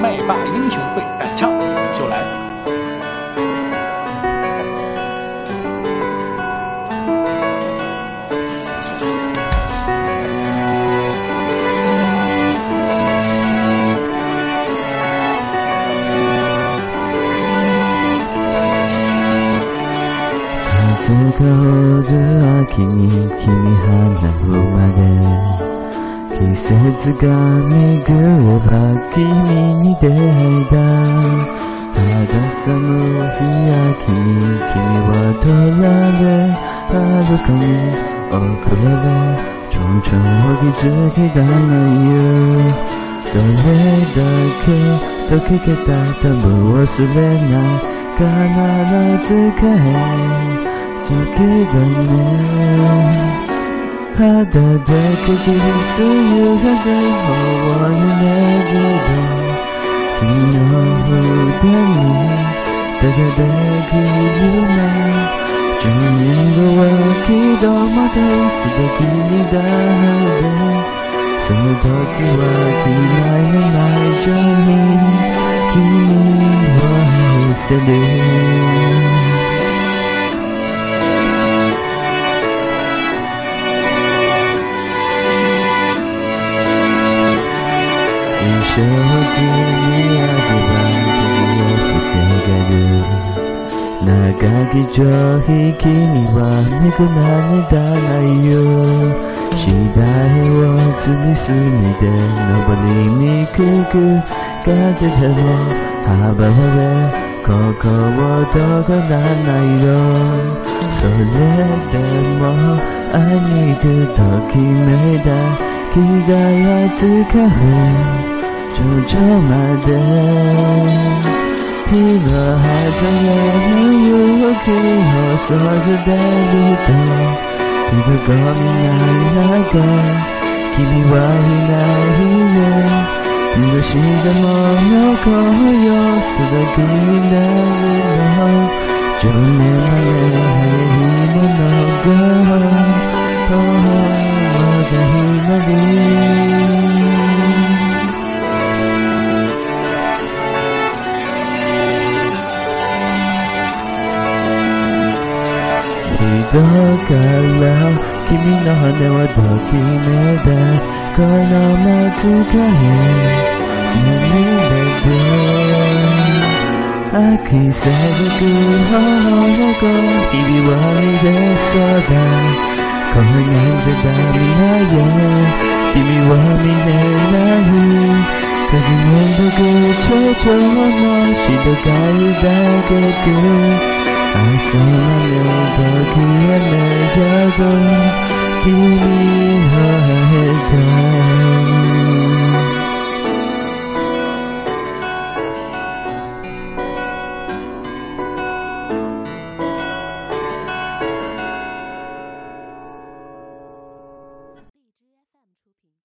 麦霸英雄会弹唱，秀来。風がおる秋に君花ふまで季節が巡れば君に出会いだ。肌寒日焼けに君は取られ遥かに遅れる蝶々を気づきだねよ。どれだけ溶けけた多分忘れない必ず帰る。時だね。肌でかきす夕風をにねるで君の腕に高だく夢十年後はきどまたすべきにだでその時は嫌いのない情に君を愛せる正直にあげば君を防げる長き上皮君は恵まれたないよ次第を積みすみで登りにくく風でも幅はここをどこらないよ。それでもあにくときめいた気がつかう頂上まで日の外れの勇気を育てると人混みない中君はいないね許しでも残よすべきになるの10年前の早いものどから君の羽はときめだこの松かへ夢で飽きさゆく頬の子日々は見れそうだこんなんじゃダメだよ。君は見れない。風の僕蝶々の静かいだけく。朝まで時はなど君を会えた